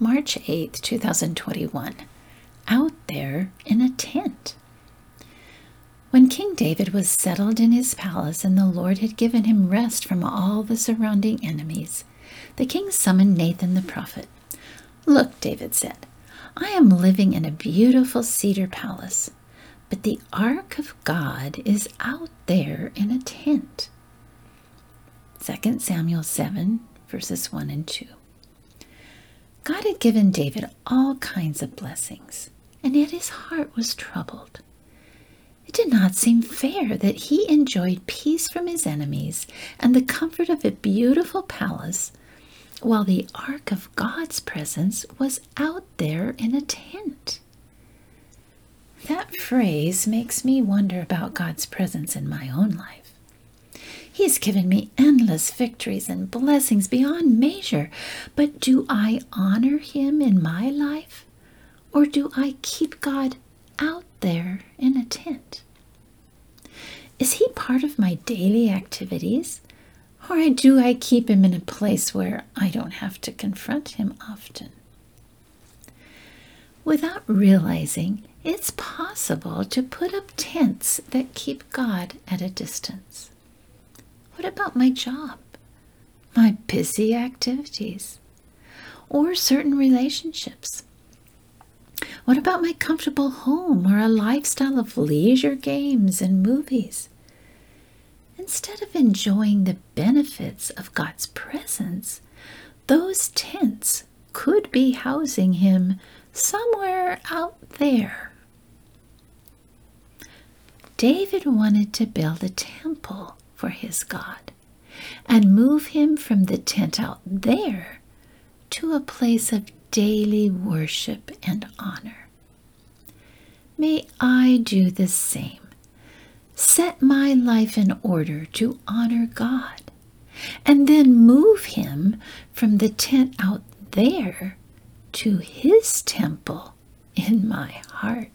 March 8th, 2021. Out there in a tent. When King David was settled in his palace and the Lord had given him rest from all the surrounding enemies, the king summoned Nathan the prophet. Look, David said, I am living in a beautiful cedar palace, but the ark of God is out there in a tent. 2 Samuel 7, verses 1 and 2. God had given David all kinds of blessings, and yet his heart was troubled. It did not seem fair that he enjoyed peace from his enemies and the comfort of a beautiful palace, while the ark of God's presence was out there in a tent. That phrase makes me wonder about God's presence in my own life. He's given me endless victories and blessings beyond measure. But do I honor Him in my life? Or do I keep God out there in a tent? Is He part of my daily activities? Or do I keep Him in a place where I don't have to confront Him often? Without realizing, it's possible to put up tents that keep God at a distance. What about my job? My busy activities? Or certain relationships? What about my comfortable home or a lifestyle of leisure games and movies? Instead of enjoying the benefits of God's presence, those tents could be housing Him somewhere out there. David wanted to build a temple for his God and move him from the tent out there to a place of daily worship and honor. May I do the same. Set my life in order to honor God and then move him from the tent out there to his temple in my heart.